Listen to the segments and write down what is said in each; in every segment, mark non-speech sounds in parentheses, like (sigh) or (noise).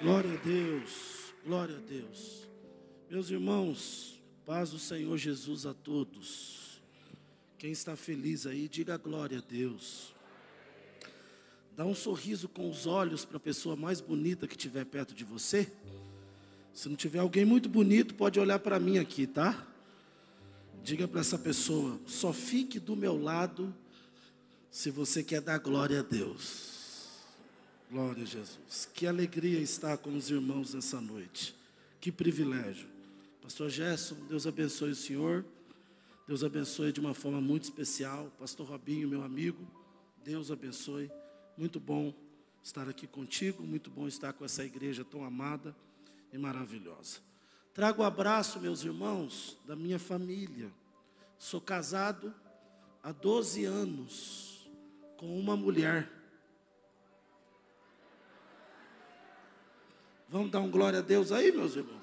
Glória a Deus, glória a Deus. Meus irmãos, paz do Senhor Jesus a todos. Quem está feliz aí, diga glória a Deus. Dá um sorriso com os olhos para a pessoa mais bonita que estiver perto de você. Se não tiver alguém muito bonito, pode olhar para mim aqui, tá? Diga para essa pessoa: só fique do meu lado se você quer dar glória a Deus. Glória a Jesus. Que alegria estar com os irmãos nessa noite. Que privilégio. Pastor Gerson, Deus abençoe o senhor. Deus abençoe de uma forma muito especial. Pastor Robinho, meu amigo, Deus abençoe. Muito bom estar aqui contigo, muito bom estar com essa igreja tão amada e maravilhosa. Trago um abraço, meus irmãos, da minha família. Sou casado há 12 anos com uma mulher Vamos dar um glória a Deus aí, meus irmãos?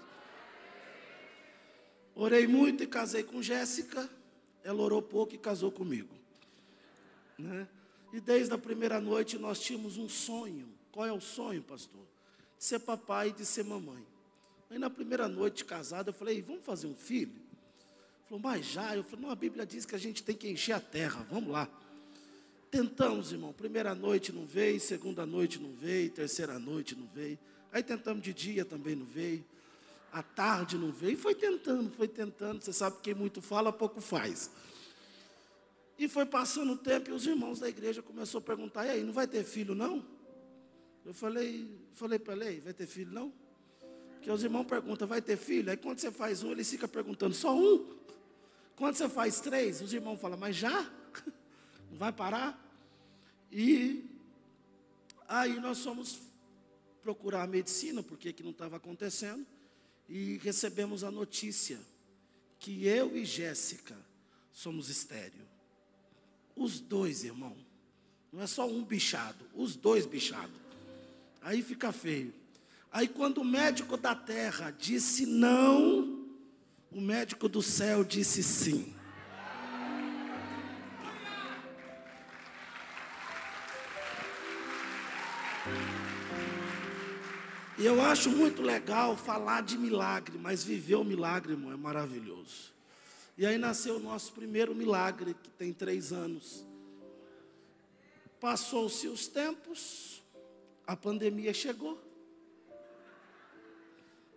Orei muito e casei com Jéssica. Ela orou pouco e casou comigo. Né? E desde a primeira noite nós tínhamos um sonho. Qual é o sonho, pastor? De ser papai e de ser mamãe. Aí na primeira noite de casado eu falei, vamos fazer um filho? Ele falou, mas já? Eu falei, não, a Bíblia diz que a gente tem que encher a terra, vamos lá. Tentamos, irmão. Primeira noite não veio, segunda noite não veio, terceira noite não veio. Aí tentamos de dia também não veio. À tarde não veio. E foi tentando, foi tentando. Você sabe que quem muito fala, pouco faz. E foi passando o tempo e os irmãos da igreja começaram a perguntar: e aí, não vai ter filho não? Eu falei, falei para ele: vai ter filho não? Porque os irmãos perguntam: vai ter filho? Aí quando você faz um, ele fica perguntando: só um? Quando você faz três, os irmãos falam: mas já? (laughs) Não vai parar? E aí nós somos procurar a medicina, porque que não estava acontecendo, e recebemos a notícia que eu e Jéssica somos estéreo. Os dois, irmão. Não é só um bichado, os dois bichados. Aí fica feio. Aí quando o médico da terra disse não, o médico do céu disse sim. E eu acho muito legal falar de milagre, mas viver o milagre, irmão, é maravilhoso. E aí nasceu o nosso primeiro milagre, que tem três anos. Passou-se os tempos, a pandemia chegou.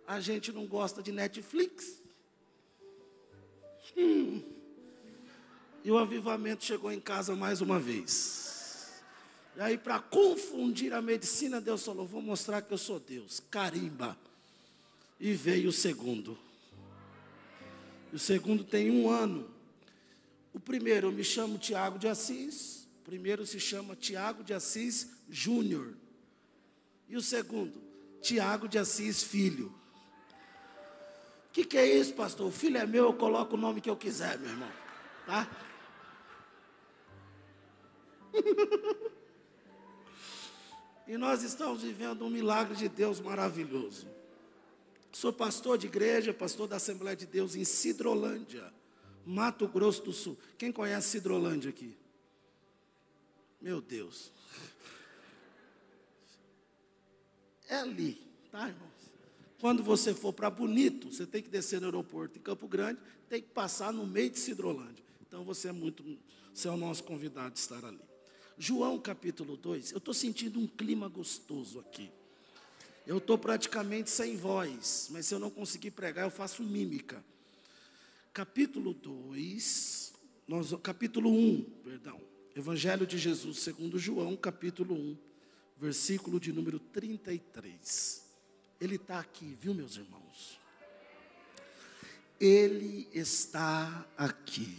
A gente não gosta de Netflix. Hum. E o avivamento chegou em casa mais uma vez. E aí, para confundir a medicina, Deus falou: Vou mostrar que eu sou Deus. Carimba. E veio o segundo. O segundo tem um ano. O primeiro eu me chamo Tiago de Assis. O primeiro se chama Tiago de Assis Júnior. E o segundo, Tiago de Assis Filho. O que, que é isso, pastor? O filho é meu, eu coloco o nome que eu quiser, meu irmão. Tá? (laughs) E nós estamos vivendo um milagre de Deus maravilhoso. Sou pastor de igreja, pastor da Assembleia de Deus em Sidrolândia, Mato Grosso do Sul. Quem conhece Sidrolândia aqui? Meu Deus. É ali, tá, irmãos? Quando você for para Bonito, você tem que descer no aeroporto em Campo Grande, tem que passar no meio de Sidrolândia. Então você é muito, você é o nosso convidado de estar ali. João capítulo 2, eu estou sentindo um clima gostoso aqui. Eu estou praticamente sem voz, mas se eu não conseguir pregar, eu faço mímica. Capítulo 2, nós, capítulo 1, perdão. Evangelho de Jesus, segundo João, capítulo 1, versículo de número 33. Ele está aqui, viu, meus irmãos? Ele está aqui.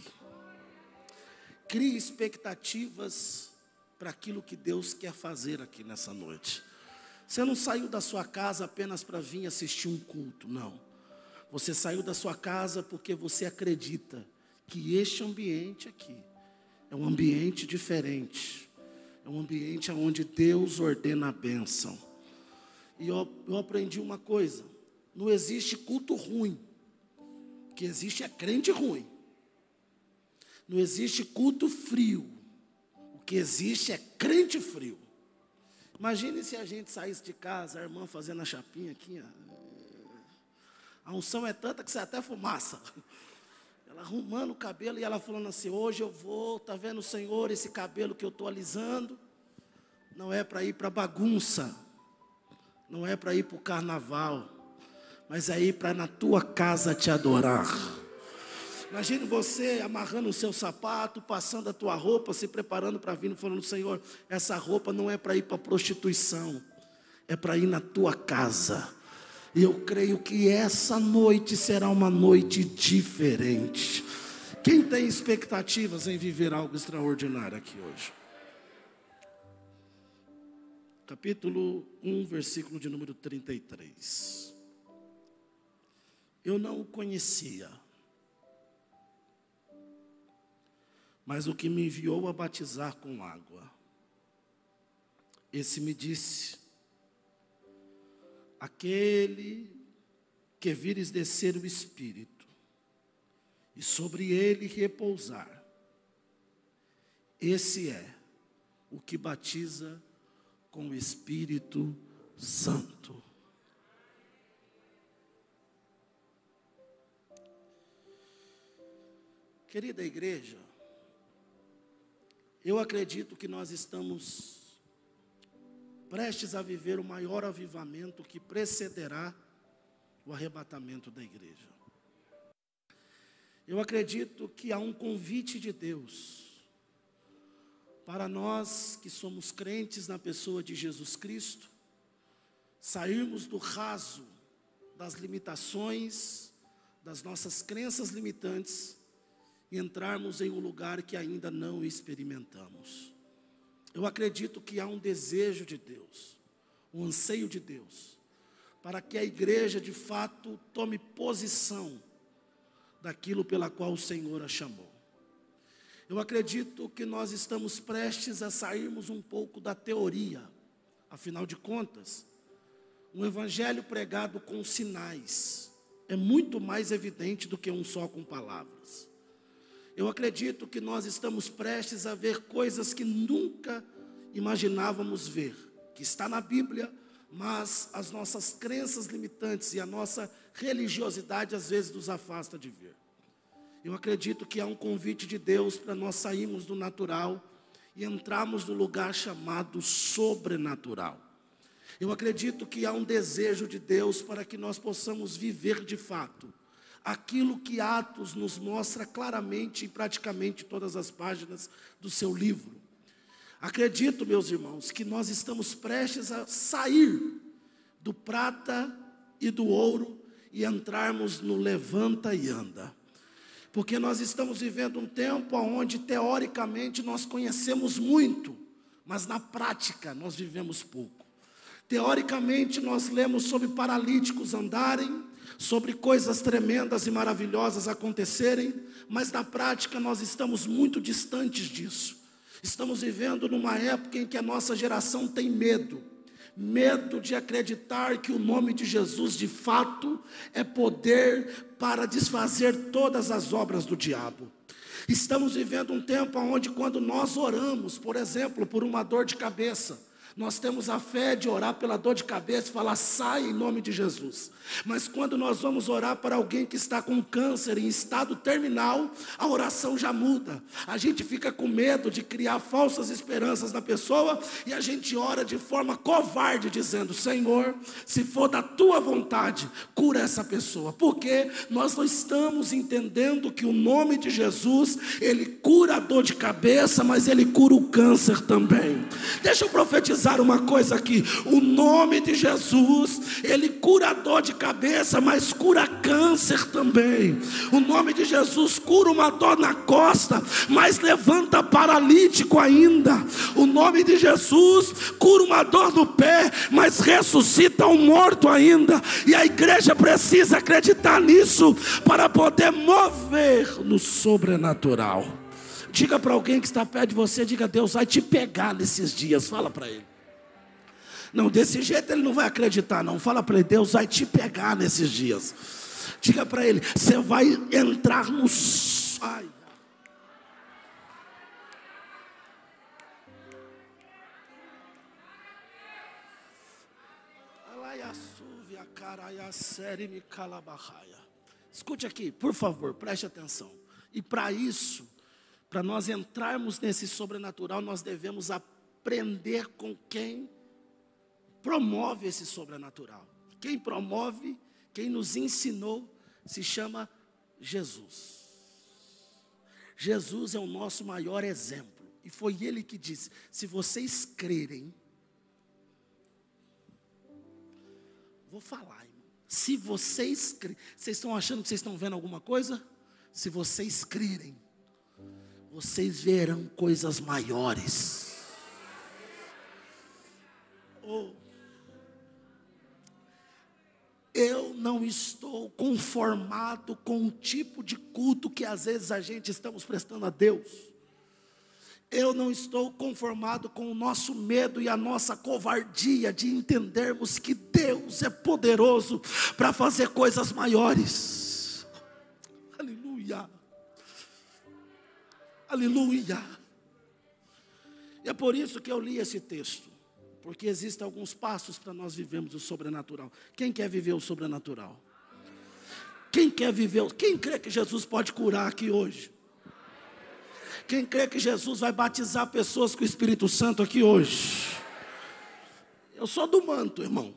Crie expectativas para aquilo que Deus quer fazer aqui nessa noite. Você não saiu da sua casa apenas para vir assistir um culto, não. Você saiu da sua casa porque você acredita que este ambiente aqui é um ambiente diferente. É um ambiente onde Deus ordena a bênção. E eu, eu aprendi uma coisa: não existe culto ruim. O que existe é crente ruim. Não existe culto frio que existe é crente frio. Imagine se a gente saísse de casa, a irmã fazendo a chapinha aqui. Ó. A unção é tanta que você até fumaça. Ela arrumando o cabelo e ela falando assim: Hoje eu vou, tá vendo, Senhor, esse cabelo que eu estou alisando? Não é para ir para bagunça, não é para ir para o carnaval, mas é ir para na tua casa te adorar. Imagine você amarrando o seu sapato, passando a tua roupa, se preparando para vir, falando: Senhor, essa roupa não é para ir para prostituição, é para ir na tua casa. E eu creio que essa noite será uma noite diferente. Quem tem expectativas em viver algo extraordinário aqui hoje? Capítulo 1, versículo de número 33. Eu não o conhecia mas o que me enviou a batizar com água. Esse me disse: Aquele que vires descer o Espírito, e sobre ele repousar, esse é o que batiza com o Espírito Santo. Querida igreja, eu acredito que nós estamos prestes a viver o maior avivamento que precederá o arrebatamento da igreja. Eu acredito que há um convite de Deus para nós que somos crentes na pessoa de Jesus Cristo, sairmos do raso das limitações, das nossas crenças limitantes entrarmos em um lugar que ainda não experimentamos. Eu acredito que há um desejo de Deus, um anseio de Deus, para que a igreja de fato tome posição daquilo pela qual o Senhor a chamou. Eu acredito que nós estamos prestes a sairmos um pouco da teoria, afinal de contas, um evangelho pregado com sinais é muito mais evidente do que um só com palavras. Eu acredito que nós estamos prestes a ver coisas que nunca imaginávamos ver, que está na Bíblia, mas as nossas crenças limitantes e a nossa religiosidade às vezes nos afasta de ver. Eu acredito que há um convite de Deus para nós sairmos do natural e entrarmos no lugar chamado sobrenatural. Eu acredito que há um desejo de Deus para que nós possamos viver de fato aquilo que Atos nos mostra claramente em praticamente todas as páginas do seu livro. Acredito, meus irmãos, que nós estamos prestes a sair do prata e do ouro e entrarmos no levanta e anda. Porque nós estamos vivendo um tempo onde teoricamente nós conhecemos muito, mas na prática nós vivemos pouco. Teoricamente nós lemos sobre paralíticos andarem, sobre coisas tremendas e maravilhosas acontecerem, mas na prática nós estamos muito distantes disso. Estamos vivendo numa época em que a nossa geração tem medo, medo de acreditar que o nome de Jesus de fato é poder para desfazer todas as obras do diabo. Estamos vivendo um tempo onde, quando nós oramos, por exemplo, por uma dor de cabeça, nós temos a fé de orar pela dor de cabeça e falar, sai em nome de Jesus. Mas quando nós vamos orar para alguém que está com câncer em estado terminal, a oração já muda. A gente fica com medo de criar falsas esperanças na pessoa e a gente ora de forma covarde, dizendo: Senhor, se for da tua vontade, cura essa pessoa. Porque nós não estamos entendendo que o nome de Jesus, ele cura a dor de cabeça, mas ele cura o câncer também. Deixa eu profetizar uma coisa aqui: o nome de Jesus, ele cura dor de cabeça, mas cura câncer também. O nome de Jesus cura uma dor na costa, mas levanta paralítico ainda. O nome de Jesus cura uma dor no pé, mas ressuscita um morto ainda. E a igreja precisa acreditar nisso para poder mover no sobrenatural. Diga para alguém que está perto de você, diga: Deus vai te pegar nesses dias. Fala para ele. Não, desse jeito ele não vai acreditar, não. Fala para ele, Deus vai te pegar nesses dias. Diga para ele, você vai entrar no. Ai. Escute aqui, por favor, preste atenção. E para isso, para nós entrarmos nesse sobrenatural, nós devemos aprender com quem promove esse sobrenatural. Quem promove, quem nos ensinou, se chama Jesus. Jesus é o nosso maior exemplo. E foi ele que disse: se vocês crerem, vou falar, irmão. Se vocês crerem, vocês estão achando que vocês estão vendo alguma coisa? Se vocês crerem, vocês verão coisas maiores. Oh. Eu não estou conformado com o tipo de culto que às vezes a gente estamos prestando a Deus. Eu não estou conformado com o nosso medo e a nossa covardia de entendermos que Deus é poderoso para fazer coisas maiores. Aleluia. Aleluia. E é por isso que eu li esse texto. Porque existem alguns passos para nós vivermos o sobrenatural. Quem quer viver o sobrenatural? Quem quer viver? Quem crê que Jesus pode curar aqui hoje? Quem crê que Jesus vai batizar pessoas com o Espírito Santo aqui hoje? Eu sou do manto, irmão.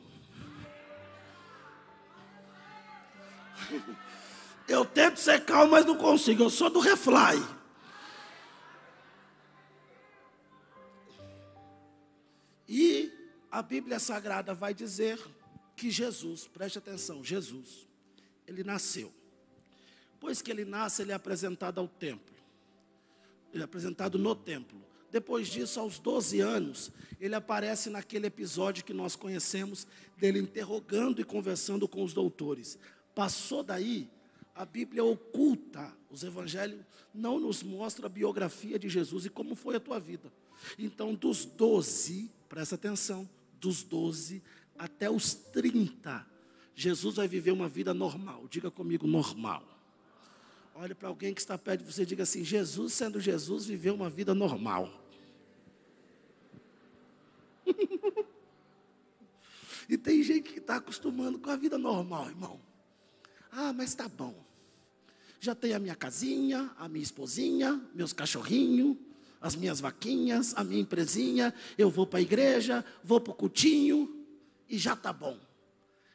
(laughs) Eu tento ser calmo, mas não consigo. Eu sou do refly. E a Bíblia Sagrada vai dizer que Jesus, preste atenção, Jesus, ele nasceu. Pois que ele nasce, ele é apresentado ao templo. Ele é apresentado no templo. Depois disso, aos 12 anos, ele aparece naquele episódio que nós conhecemos, dele interrogando e conversando com os doutores. Passou daí, a Bíblia oculta, os evangelhos não nos mostra a biografia de Jesus e como foi a tua vida. Então, dos 12 presta atenção, dos 12 até os 30, Jesus vai viver uma vida normal. Diga comigo, normal. Olhe para alguém que está perto de você e diga assim: Jesus, sendo Jesus, viveu uma vida normal. (laughs) e tem gente que está acostumando com a vida normal, irmão. Ah, mas está bom. Já tenho a minha casinha, a minha esposinha, meus cachorrinhos, as minhas vaquinhas, a minha empresinha, eu vou para a igreja, vou para o cultinho e já está bom.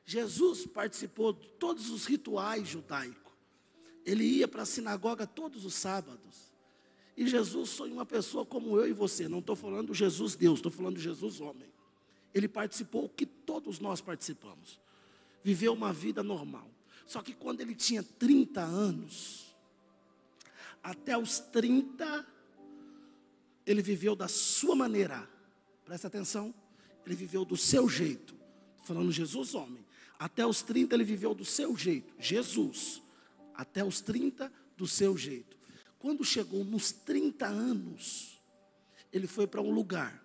Jesus participou de todos os rituais judaicos. Ele ia para a sinagoga todos os sábados. E Jesus foi uma pessoa como eu e você. Não estou falando Jesus Deus, estou falando Jesus homem. Ele participou o que todos nós participamos. Viveu uma vida normal. Só que quando ele tinha 30 anos, até os 30, ele viveu da sua maneira. Presta atenção. Ele viveu do seu jeito. falando Jesus, homem. Até os 30 ele viveu do seu jeito. Jesus. Até os 30 do seu jeito. Quando chegou nos 30 anos, ele foi para um lugar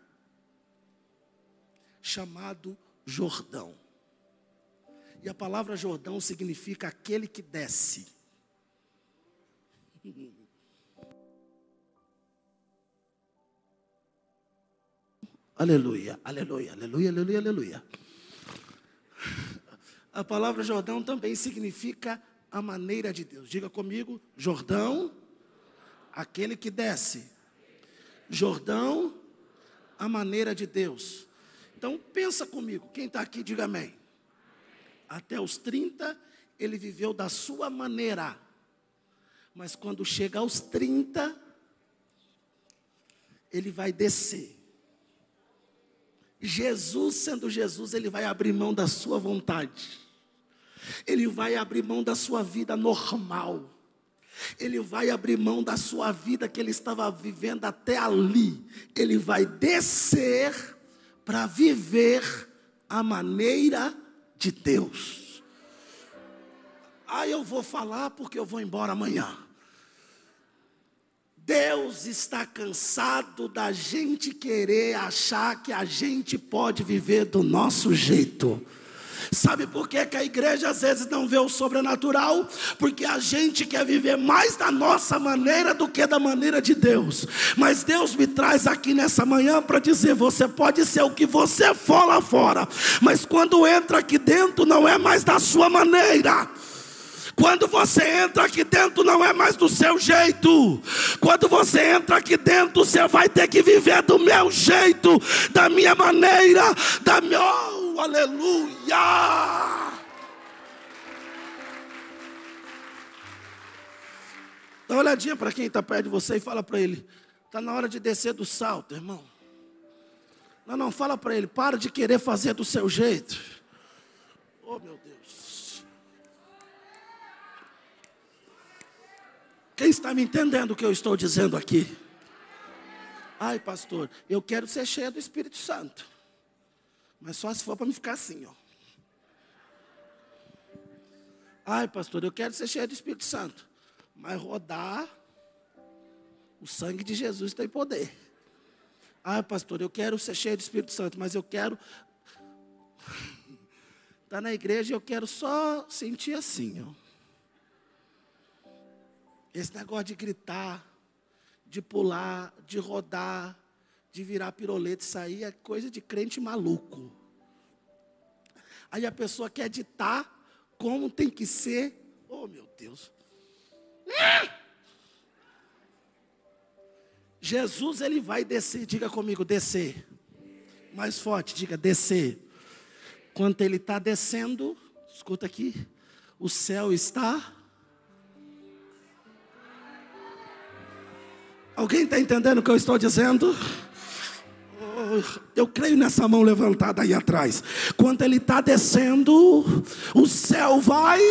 chamado Jordão. E a palavra Jordão significa aquele que desce. (laughs) Aleluia, aleluia, aleluia, aleluia, aleluia. A palavra Jordão também significa a maneira de Deus. Diga comigo, Jordão, aquele que desce. Jordão, a maneira de Deus. Então pensa comigo, quem está aqui, diga amém. Até os 30, ele viveu da sua maneira. Mas quando chega aos 30, ele vai descer. Jesus, sendo Jesus, ele vai abrir mão da sua vontade, ele vai abrir mão da sua vida normal, ele vai abrir mão da sua vida que ele estava vivendo até ali, ele vai descer para viver a maneira de Deus. Ah, eu vou falar porque eu vou embora amanhã. Deus está cansado da gente querer achar que a gente pode viver do nosso jeito. Sabe por que, que a igreja às vezes não vê o sobrenatural? Porque a gente quer viver mais da nossa maneira do que da maneira de Deus. Mas Deus me traz aqui nessa manhã para dizer: você pode ser o que você for lá fora, mas quando entra aqui dentro, não é mais da sua maneira. Quando você entra aqui dentro, não é mais do seu jeito. Quando você entra aqui dentro, você vai ter que viver do meu jeito, da minha maneira, da minha. Aleluia! Dá uma olhadinha para quem está perto de você e fala para ele: está na hora de descer do salto, irmão. Não, não, fala para ele: para de querer fazer do seu jeito. Oh, meu Deus. Quem está me entendendo o que eu estou dizendo aqui? Ai, pastor, eu quero ser cheio do Espírito Santo. Mas só se for para me ficar assim, ó. Ai, pastor, eu quero ser cheio do Espírito Santo. Mas rodar, o sangue de Jesus tem poder. Ai, pastor, eu quero ser cheio do Espírito Santo, mas eu quero estar (laughs) tá na igreja e eu quero só sentir assim, ó. Esse negócio de gritar, de pular, de rodar, de virar piroleta, isso aí é coisa de crente maluco. Aí a pessoa quer ditar como tem que ser. Oh, meu Deus. Jesus, ele vai descer, diga comigo, descer. Mais forte, diga descer. Quando ele está descendo, escuta aqui, o céu está Alguém está entendendo o que eu estou dizendo? Eu creio nessa mão levantada aí atrás. Quando ele está descendo, o céu vai.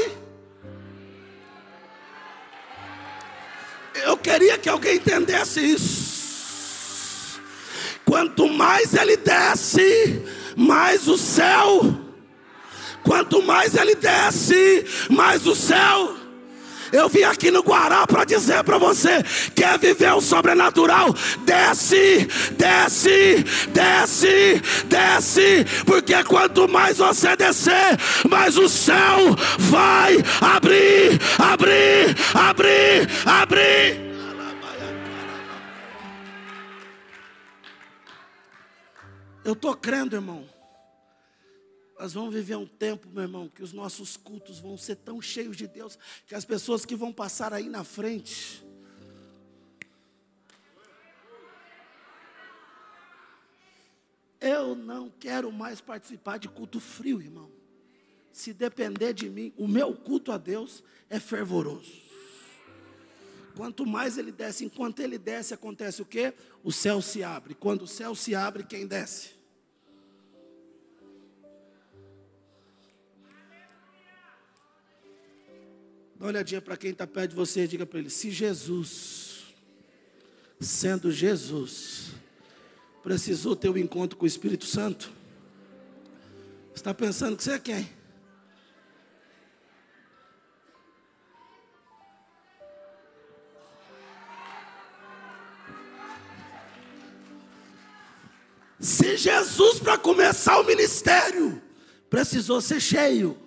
Eu queria que alguém entendesse isso. Quanto mais ele desce, mais o céu. Quanto mais ele desce, mais o céu eu vim aqui no Guará para dizer para você: quer viver o sobrenatural? Desce, desce, desce, desce, porque quanto mais você descer, mais o céu vai abrir, abrir, abrir, abrir. Eu estou crendo, irmão nós vamos viver um tempo, meu irmão, que os nossos cultos vão ser tão cheios de Deus, que as pessoas que vão passar aí na frente, Eu não quero mais participar de culto frio, irmão. Se depender de mim, o meu culto a Deus é fervoroso. Quanto mais ele desce, enquanto ele desce, acontece o quê? O céu se abre. Quando o céu se abre, quem desce? Dá uma olhadinha para quem está perto de você e diga para ele: se Jesus, sendo Jesus, precisou ter um encontro com o Espírito Santo, está pensando que você é quem? Se Jesus, para começar o ministério, precisou ser cheio,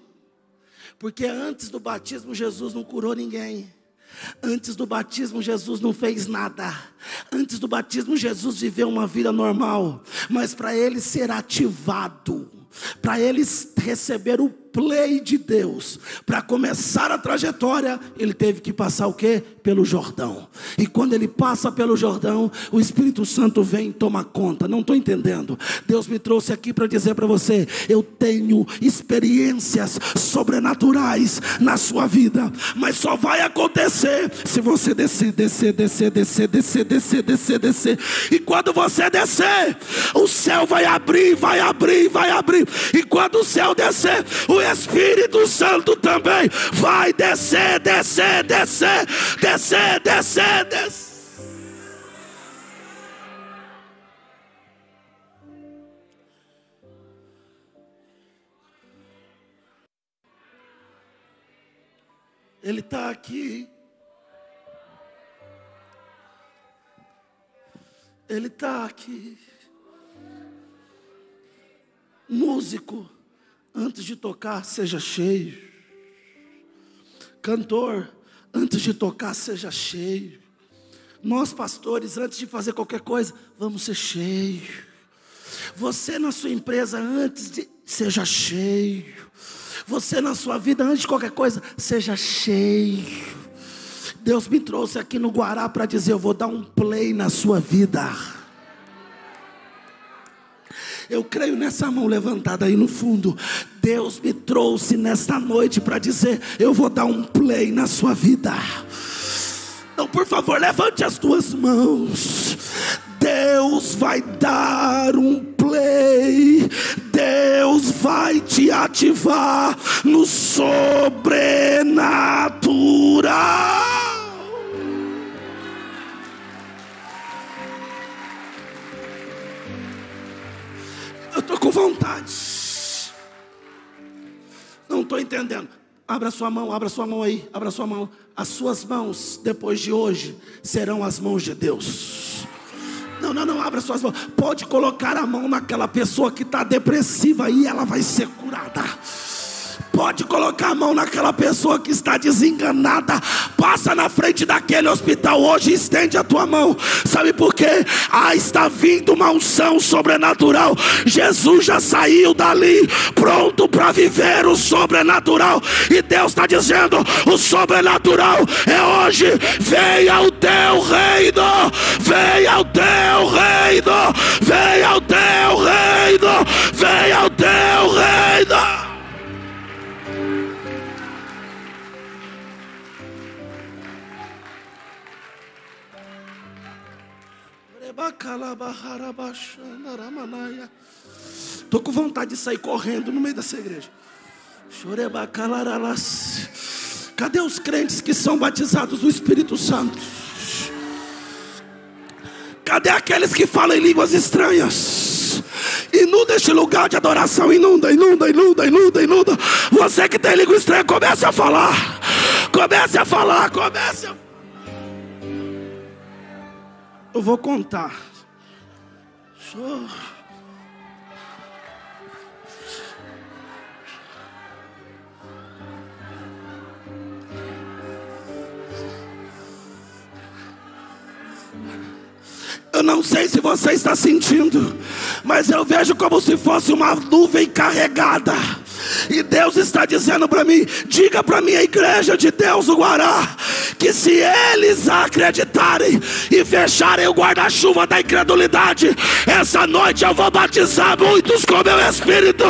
porque antes do batismo Jesus não curou ninguém. Antes do batismo, Jesus não fez nada. Antes do batismo, Jesus viveu uma vida normal. Mas para ele ser ativado, para ele receber o play de Deus, para começar a trajetória, ele teve que passar o quê? Pelo Jordão. E quando ele passa pelo Jordão, o Espírito Santo vem e toma conta. Não estou entendendo. Deus me trouxe aqui para dizer para você: eu tenho experiências sobrenaturais na sua vida, mas só vai acontecer se você descer, descer, descer, descer, descer, descer, descer, descer. E quando você descer, o céu vai abrir, vai abrir, vai abrir. E quando o céu descer, o o Espírito Santo também vai descer, descer, descer, descer, descer, descer. Ele está aqui. Ele está aqui. Músico antes de tocar, seja cheio. Cantor, antes de tocar, seja cheio. Nós, pastores, antes de fazer qualquer coisa, vamos ser cheios. Você na sua empresa, antes de. Seja cheio. Você na sua vida, antes de qualquer coisa, seja cheio. Deus me trouxe aqui no Guará para dizer: eu vou dar um play na sua vida. Eu creio nessa mão levantada aí no fundo. Deus me trouxe nesta noite para dizer: eu vou dar um play na sua vida. Então, por favor, levante as tuas mãos. Deus vai dar um play. Deus vai te ativar no sobrenatural. Eu estou com vontade. Não estou entendendo. Abra sua mão, abra sua mão aí, abra sua mão. As suas mãos, depois de hoje, serão as mãos de Deus. Não, não, não, abra suas mãos. Pode colocar a mão naquela pessoa que está depressiva e ela vai ser curada. Pode colocar a mão naquela pessoa que está desenganada. Passa na frente daquele hospital hoje, estende a tua mão. Sabe por quê? Ah, está vindo uma unção sobrenatural. Jesus já saiu dali, pronto para viver o sobrenatural. E Deus está dizendo: o sobrenatural é hoje. Venha o teu reino, venha o teu reino, venha o teu reino, venha o teu reino. Estou com vontade de sair correndo no meio dessa igreja. Cadê os crentes que são batizados do Espírito Santo? Cadê aqueles que falam em línguas estranhas? Inunda este lugar de adoração. Inunda, inunda, inunda, inunda, inunda. Você que tem língua estranha, comece a falar. Comece a falar, comece a falar. Eu vou contar. Eu não sei se você está sentindo, mas eu vejo como se fosse uma nuvem carregada. E Deus está dizendo para mim: diga para mim, a igreja de Deus do Guará, que se eles acreditarem e fecharem o guarda-chuva da incredulidade, essa noite eu vou batizar muitos com meu espírito,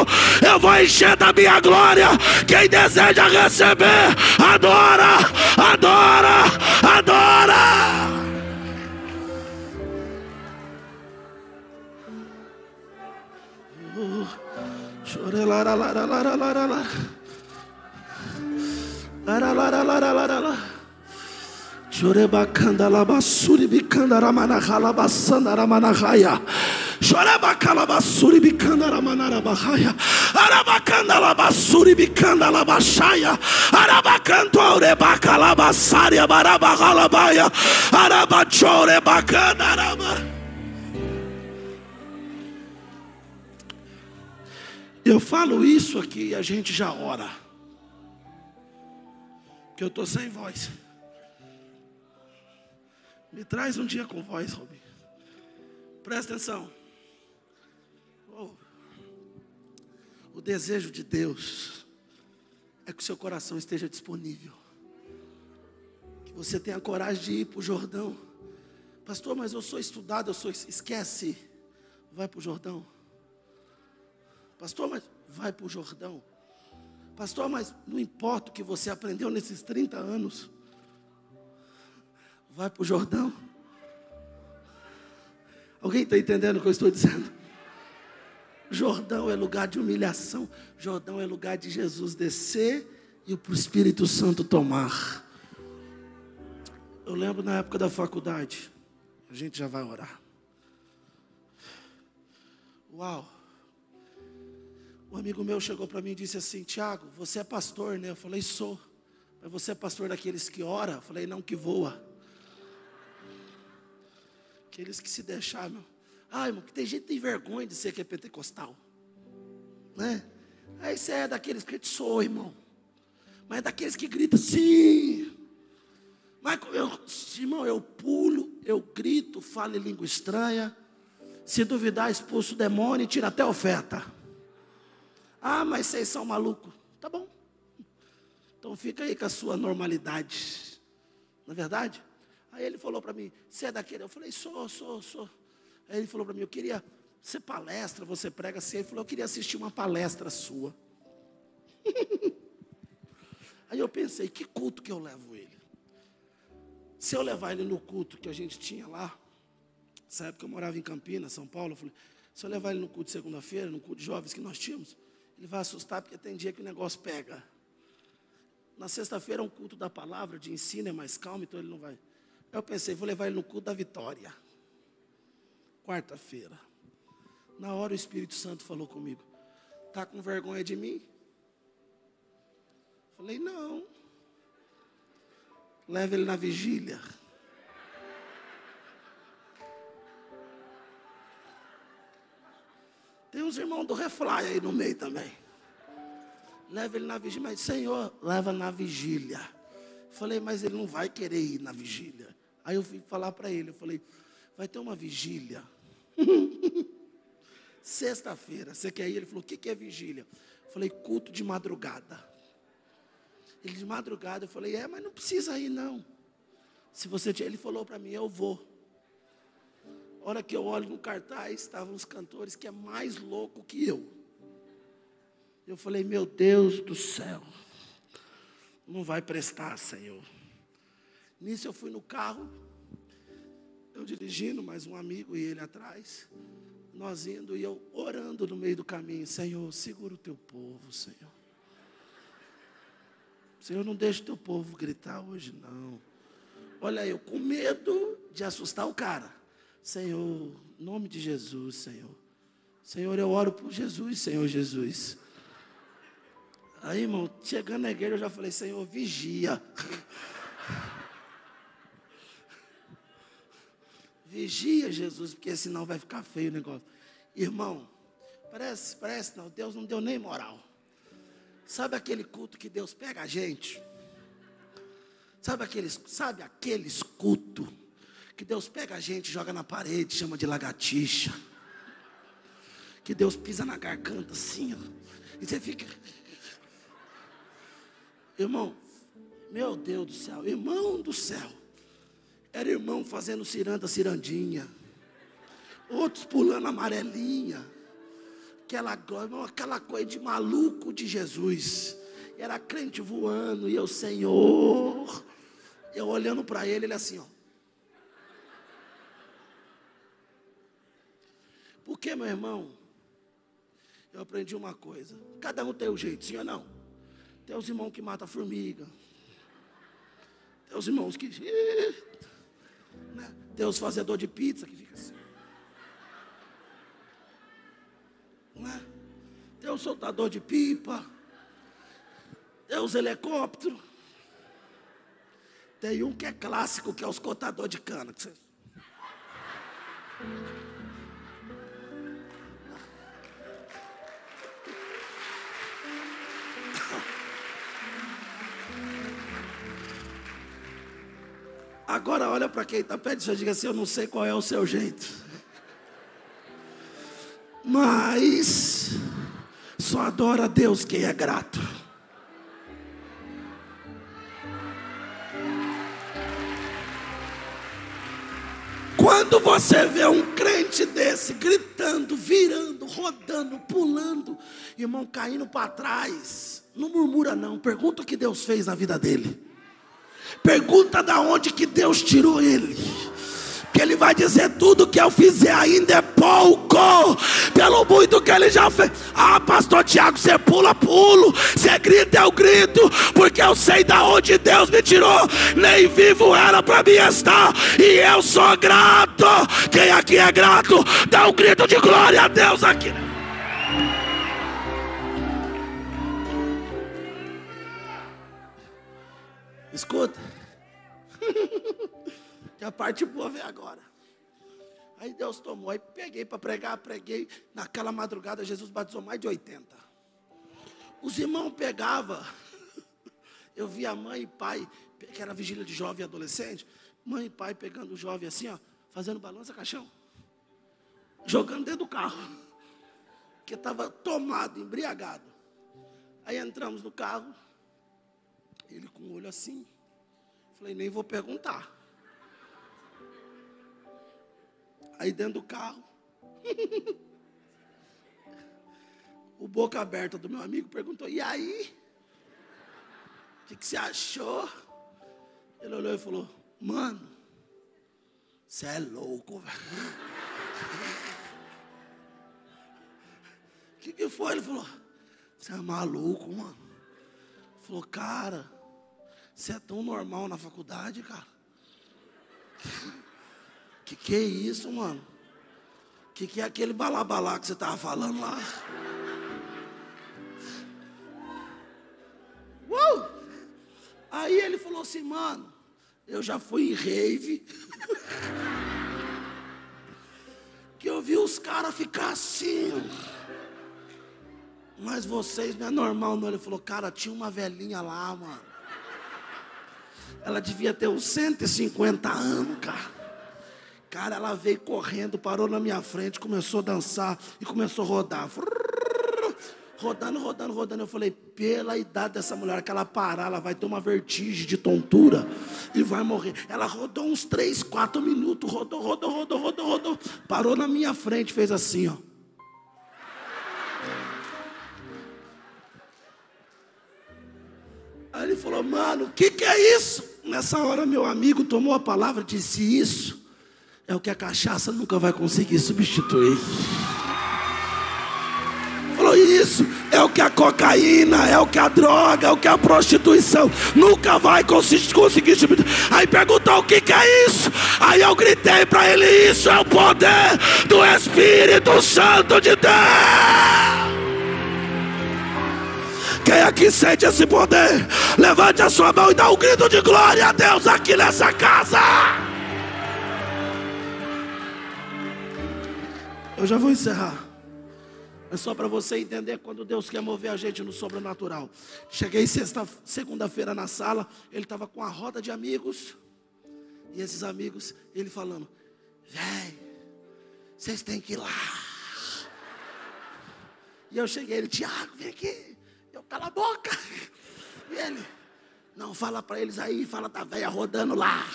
eu vou encher da minha glória. Quem deseja receber, adora, adora, adora. Chorelara, lara, lara, lara, lara. Lara, lara, lara, lara, lara. Chorebacandalabassuri bicandaramanahalabassandaramanahaia. Chorebacalabassuri bicandaramanabahaia. Arabacandalabassuri bicandalabachaia. Arabacantorebacalabassaria barabahalabaia. Arabachorebacandarama. Eu falo isso aqui e a gente já ora. Que eu estou sem voz. Me traz um dia com voz, Robin. Presta atenção. Oh. O desejo de Deus é que o seu coração esteja disponível. Que você tenha coragem de ir para o Jordão. Pastor, mas eu sou estudado, eu sou. Esquece. Vai para o Jordão. Pastor, mas vai para o Jordão. Pastor, mas não importa o que você aprendeu nesses 30 anos. Vai para o Jordão. Alguém está entendendo o que eu estou dizendo? Jordão é lugar de humilhação. Jordão é lugar de Jesus descer e o Espírito Santo tomar. Eu lembro na época da faculdade. A gente já vai orar. Uau. Um amigo meu chegou para mim e disse assim: Tiago, você é pastor, né? Eu falei: sou. Mas você é pastor daqueles que ora? Eu falei: não, que voa. Aqueles que se deixaram. Ah, irmão, que tem gente que tem vergonha de ser que é pentecostal. Né? Aí você é daqueles que sou, irmão. Mas é daqueles que grita sim. Mas eu, irmão, eu pulo, eu grito, falo em língua estranha. Se duvidar, expulso o demônio e tira até oferta. Ah, mas vocês são malucos. Tá bom. Então fica aí com a sua normalidade. Não é verdade? Aí ele falou para mim, você é daquele? Eu falei, sou, sou, sou. Aí ele falou para mim, eu queria, você palestra, você prega assim. Ele falou, eu queria assistir uma palestra sua. (laughs) Aí eu pensei, que culto que eu levo ele? Se eu levar ele no culto que a gente tinha lá, nessa época eu morava em Campinas, São Paulo, eu falei, se eu levar ele no culto de segunda-feira, no culto de jovens que nós tínhamos, ele vai assustar porque tem dia que o negócio pega. Na sexta-feira é um culto da palavra, de ensino, é mais calmo, então ele não vai. Eu pensei, vou levar ele no culto da vitória. Quarta-feira. Na hora o Espírito Santo falou comigo: Tá com vergonha de mim? Falei, não. Leva ele na vigília. Tem uns irmãos do Refly aí no meio também leva ele na vigília. Mas, Senhor, leva na vigília. Falei, mas ele não vai querer ir na vigília. Aí eu fui falar para ele, eu falei, vai ter uma vigília. (laughs) Sexta-feira, você quer ir? Ele falou, o que, que é vigília? Eu falei, culto de madrugada. Ele de madrugada, eu falei, é, mas não precisa ir não. Se você ele falou para mim, eu vou. hora que eu olho no cartaz, estavam os cantores que é mais louco que eu. Eu falei, meu Deus do céu, não vai prestar, Senhor. Nisso eu fui no carro, eu dirigindo, mais um amigo e ele atrás, nós indo e eu orando no meio do caminho, Senhor, segura o teu povo, Senhor. Senhor, não deixe o teu povo gritar hoje, não. Olha, eu com medo de assustar o cara. Senhor, em nome de Jesus, Senhor. Senhor, eu oro por Jesus, Senhor Jesus. Aí, irmão, chegando na igreja, eu já falei, Senhor, vigia. (laughs) vigia, Jesus, porque senão vai ficar feio o negócio. Irmão, parece, parece não, Deus não deu nem moral. Sabe aquele culto que Deus pega a gente? Sabe aqueles, sabe aqueles cultos que Deus pega a gente, joga na parede, chama de lagartixa. Que Deus pisa na garganta assim, ó. E você fica Irmão, meu Deus do céu, irmão do céu. Era irmão fazendo ciranda, cirandinha. Outros pulando amarelinha. Aquela, aquela coisa de maluco de Jesus. Era crente voando e eu, Senhor. Eu olhando para ele, ele assim, ó. Porque, meu irmão, eu aprendi uma coisa. Cada um tem o jeito, sim ou não? Tem os irmãos que matam formiga. Tem os irmãos que. (laughs) Né? Tem os fazedores de pizza que fica assim. Né? Tem o soltador de pipa. Tem os helicópteros. Tem um que é clássico, que é os cortadores de cana. Agora olha para quem está perto e diga assim: Eu não sei qual é o seu jeito. Mas só adora a Deus quem é grato. Quando você vê um crente desse gritando, virando, rodando, pulando, irmão caindo para trás, não murmura não, pergunta o que Deus fez na vida dele. Pergunta da onde que Deus tirou ele. Que ele vai dizer tudo que eu fizer ainda é pouco, pelo muito que ele já fez. Ah, pastor Tiago, você pula, pulo, você grita, eu grito, porque eu sei da onde Deus me tirou, nem vivo era para mim estar, e eu sou grato. Quem aqui é grato, dá um grito de glória a Deus aqui. Escuta. (laughs) que a parte boa vem agora. Aí Deus tomou, aí peguei para pregar, preguei. Naquela madrugada, Jesus batizou mais de 80. Os irmãos pegavam. (laughs) Eu via mãe e pai, que era vigília de jovem e adolescente, mãe e pai pegando o jovem assim, ó, fazendo balança caixão, jogando dentro do carro, (laughs) que estava tomado, embriagado. Aí entramos no carro, ele com o olho assim, falei, nem vou perguntar. Aí dentro do carro, (laughs) o boca aberta do meu amigo perguntou: E aí? O que, que você achou? Ele olhou e falou: Mano, você é louco, velho. O (laughs) que, que foi? Ele falou: Você é maluco, mano. Ele falou: Cara, você é tão normal na faculdade, cara. Que que é isso, mano? Que que é aquele balabalá que você tava falando lá? Uh! Aí ele falou assim, mano, eu já fui em rave. que eu vi os caras ficar assim. Mas vocês não é normal, não. Ele falou, cara, tinha uma velhinha lá, mano. Ela devia ter uns 150 anos, cara. Cara, ela veio correndo, parou na minha frente, começou a dançar e começou a rodar. Rodando, rodando, rodando. Eu falei, pela idade dessa mulher, que ela parar, ela vai ter uma vertigem de tontura e vai morrer. Ela rodou uns 3, 4 minutos, rodou, rodou, rodou, rodou, rodou. Parou na minha frente, fez assim, ó. Falou, mano, o que, que é isso? Nessa hora, meu amigo tomou a palavra e disse: Isso é o que a cachaça nunca vai conseguir substituir. Falou isso, é o que a cocaína, é o que a droga, é o que a prostituição nunca vai conseguir substituir. Aí perguntou o que, que é isso. Aí eu gritei para ele: Isso é o poder do Espírito Santo de Deus. Quem aqui sente esse poder? Levante a sua mão e dá um grito de glória a Deus aqui nessa casa. Eu já vou encerrar. É só para você entender quando Deus quer mover a gente no sobrenatural. Cheguei sexta, segunda-feira na sala, ele estava com a roda de amigos. E esses amigos, ele falando: Véi, vocês têm que ir lá. E eu cheguei, ele, Tiago, vem aqui. Eu, cala a boca. E ele, não, fala para eles aí, fala da velha rodando lá.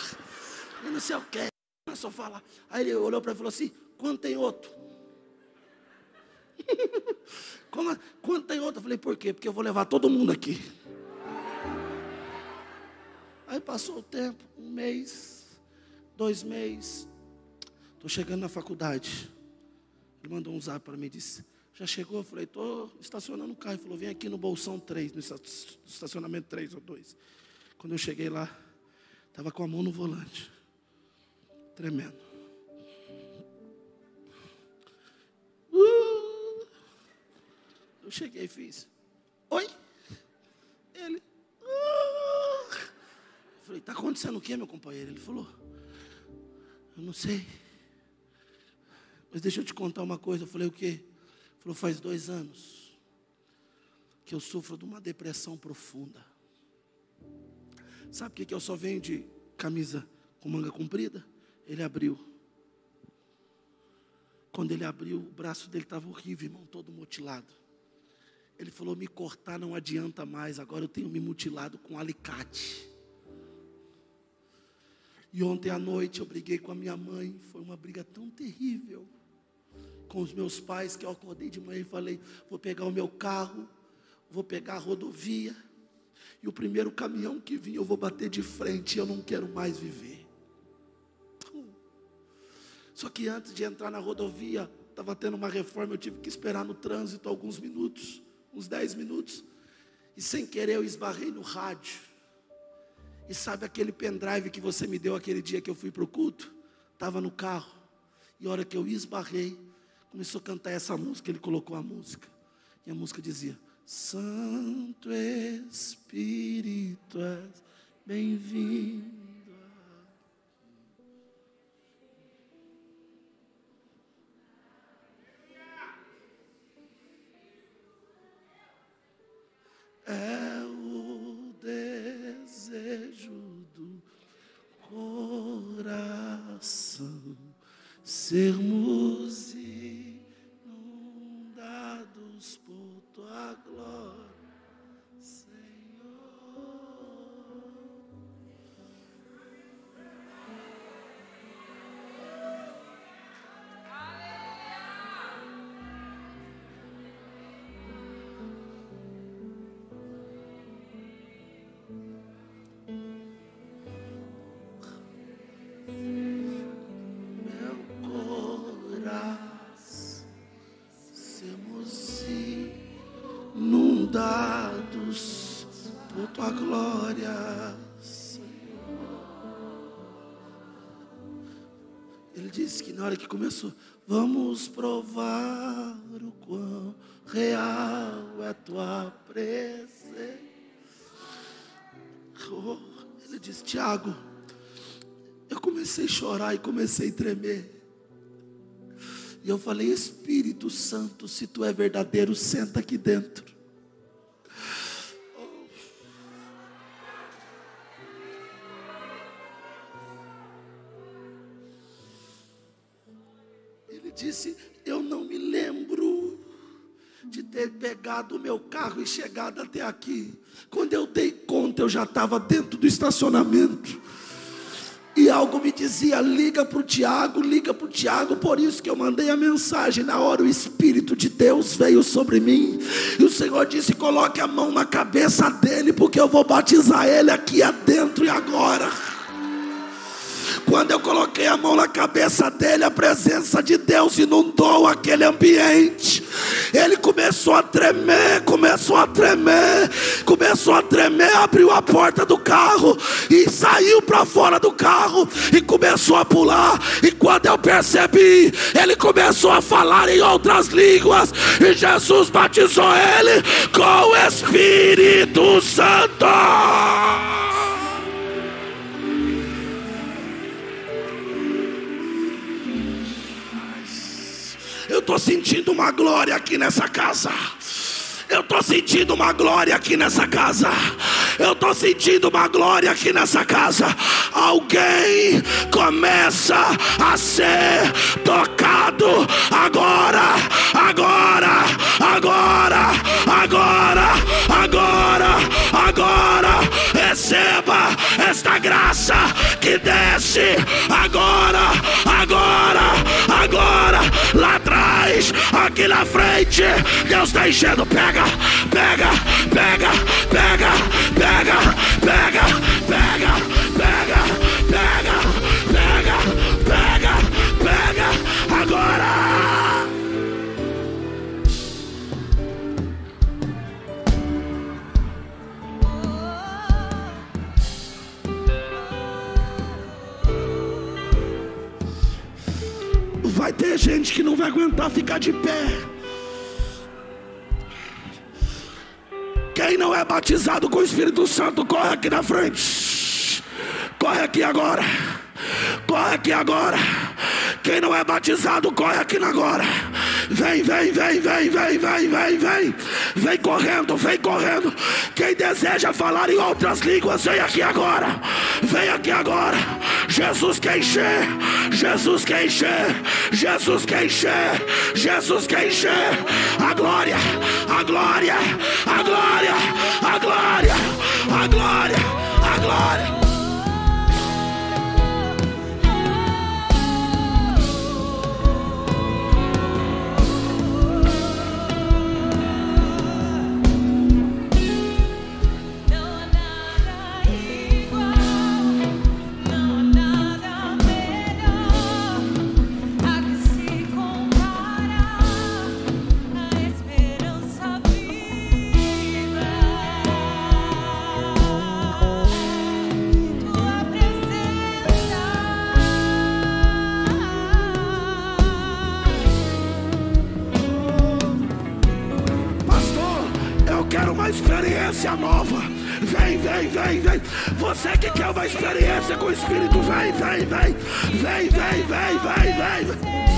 E não sei o que. Começou a falar. Aí ele olhou para mim e falou assim: quando tem outro? (laughs) Como, quando tem outro? Eu falei, por quê? Porque eu vou levar todo mundo aqui. Aí passou o tempo, um mês, dois meses. Estou chegando na faculdade. Ele mandou um zap para mim e disse: Já chegou? Eu falei: Estou estacionando o carro. Ele falou: Vem aqui no Bolsão 3, no estacionamento 3 ou 2. Quando eu cheguei lá, estava com a mão no volante, tremendo. Eu cheguei e fiz. Oi? Ele. Uh. Eu falei, está acontecendo o que, meu companheiro? Ele falou, eu não sei. Mas deixa eu te contar uma coisa. Eu falei, o quê? Falou, faz dois anos que eu sofro de uma depressão profunda. Sabe o que, que eu só venho de camisa com manga comprida? Ele abriu. Quando ele abriu, o braço dele estava horrível, irmão, todo mutilado. Ele falou: me cortar não adianta mais, agora eu tenho me mutilado com alicate. E ontem à noite eu briguei com a minha mãe, foi uma briga tão terrível. Com os meus pais, que eu acordei de manhã e falei: vou pegar o meu carro, vou pegar a rodovia, e o primeiro caminhão que vir eu vou bater de frente, eu não quero mais viver. Só que antes de entrar na rodovia, estava tendo uma reforma, eu tive que esperar no trânsito alguns minutos uns 10 minutos, e sem querer eu esbarrei no rádio. E sabe aquele pendrive que você me deu aquele dia que eu fui para o culto? Estava no carro. E a hora que eu esbarrei, começou a cantar essa música, ele colocou a música. E a música dizia: Santo Espírito, bem-vindo. É o desejo do coração sermos que começou, vamos provar o quão real é tua presença. Oh, ele disse, Tiago, eu comecei a chorar e comecei a tremer. E eu falei, Espírito Santo, se tu é verdadeiro, senta aqui dentro. Ter pegado o meu carro e chegado até aqui. Quando eu dei conta, eu já estava dentro do estacionamento. E algo me dizia: liga para o Tiago, liga para o Tiago. Por isso que eu mandei a mensagem. Na hora o Espírito de Deus veio sobre mim. E o Senhor disse: coloque a mão na cabeça dele, porque eu vou batizar ele aqui adentro e agora. Quando eu coloquei a mão na cabeça dele, a presença de Deus inundou aquele ambiente. Ele começou a tremer, começou a tremer, começou a tremer, abriu a porta do carro e saiu para fora do carro e começou a pular. E quando eu percebi, ele começou a falar em outras línguas e Jesus batizou ele com o Espírito Santo. Estou sentindo uma glória aqui nessa casa. Eu estou sentindo uma glória aqui nessa casa. Eu estou sentindo uma glória aqui nessa casa. Alguém começa a ser tocado agora, agora, agora, agora, agora, agora. Receba esta graça que desce agora, agora, agora. Lá mais aqui na frente. Deus está enchendo. Pega, pega, pega, pega, pega, pega, pega, pega. Vai ter gente que não vai aguentar ficar de pé. Quem não é batizado com o Espírito Santo, corre aqui na frente. Corre aqui agora. Corre aqui agora. Quem não é batizado, corre aqui agora. Vem, vem, vem, vem, vem, vem, vem, vem. Vem correndo, vem correndo. Quem deseja falar em outras línguas, vem aqui agora. Vem aqui agora. Jesus quer encher. Jesus quer encher. Jesus quer encher. Jesus quer encher. A glória, a glória, a glória, experiência nova. Vem, vem, vem, vem. Você que quer uma experiência com o Espírito, vem, vem, vem. Vem, vem, vem, vem, vem. vem.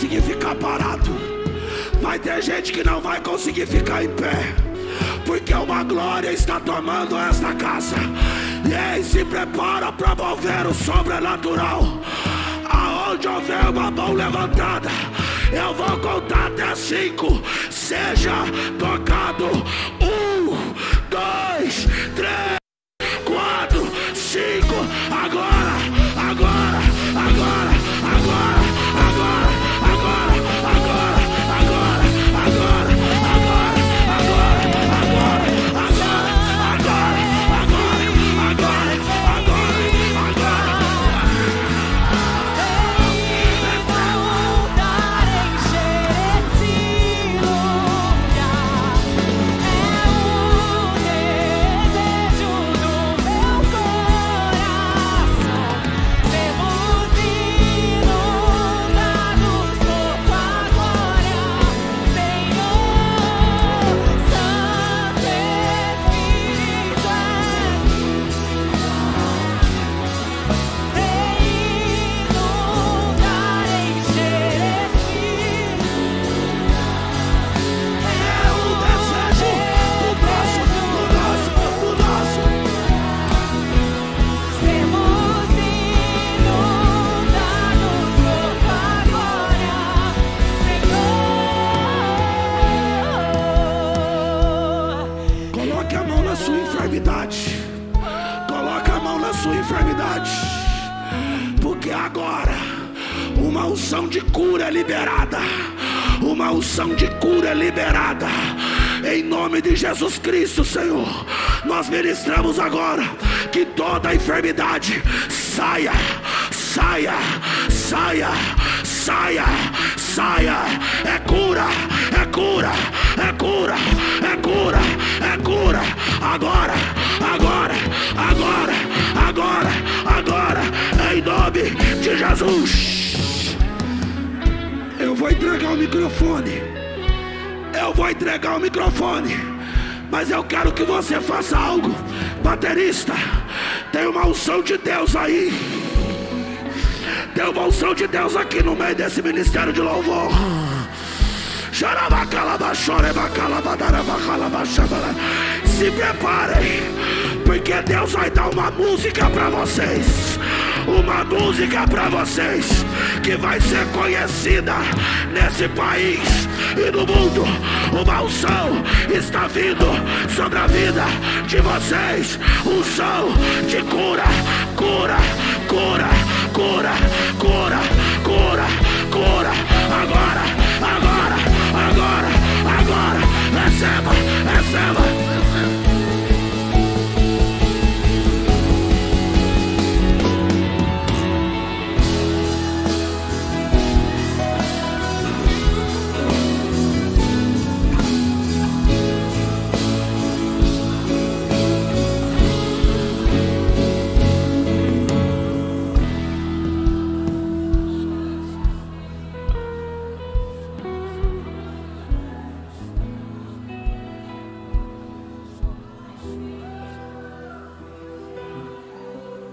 Conseguir ficar parado. Vai ter gente que não vai conseguir ficar em pé. Porque uma glória está tomando esta casa. E aí se prepara para mover o sobrenatural. Aonde houver uma mão levantada, eu vou contar até cinco. Seja tocado. Jesus Cristo, Senhor, nós ministramos agora que toda enfermidade saia, saia, saia, saia, saia. É cura, é cura, é cura, é cura, é cura. Agora, agora, agora, agora, agora, em nome de Jesus. Eu vou entregar o microfone. Eu vou entregar o microfone. Mas eu quero que você faça algo. Baterista, tem uma unção de Deus aí. Tem uma unção de Deus aqui no meio desse ministério de louvor. Se preparem, porque Deus vai dar uma música para vocês. Uma música para vocês que vai ser conhecida nesse país e no mundo. Uma unção está vindo sobre a vida de vocês. Unção de cura, cura, cura, cura, cura, cura, cura. Agora, agora, agora, agora. Receba, receba.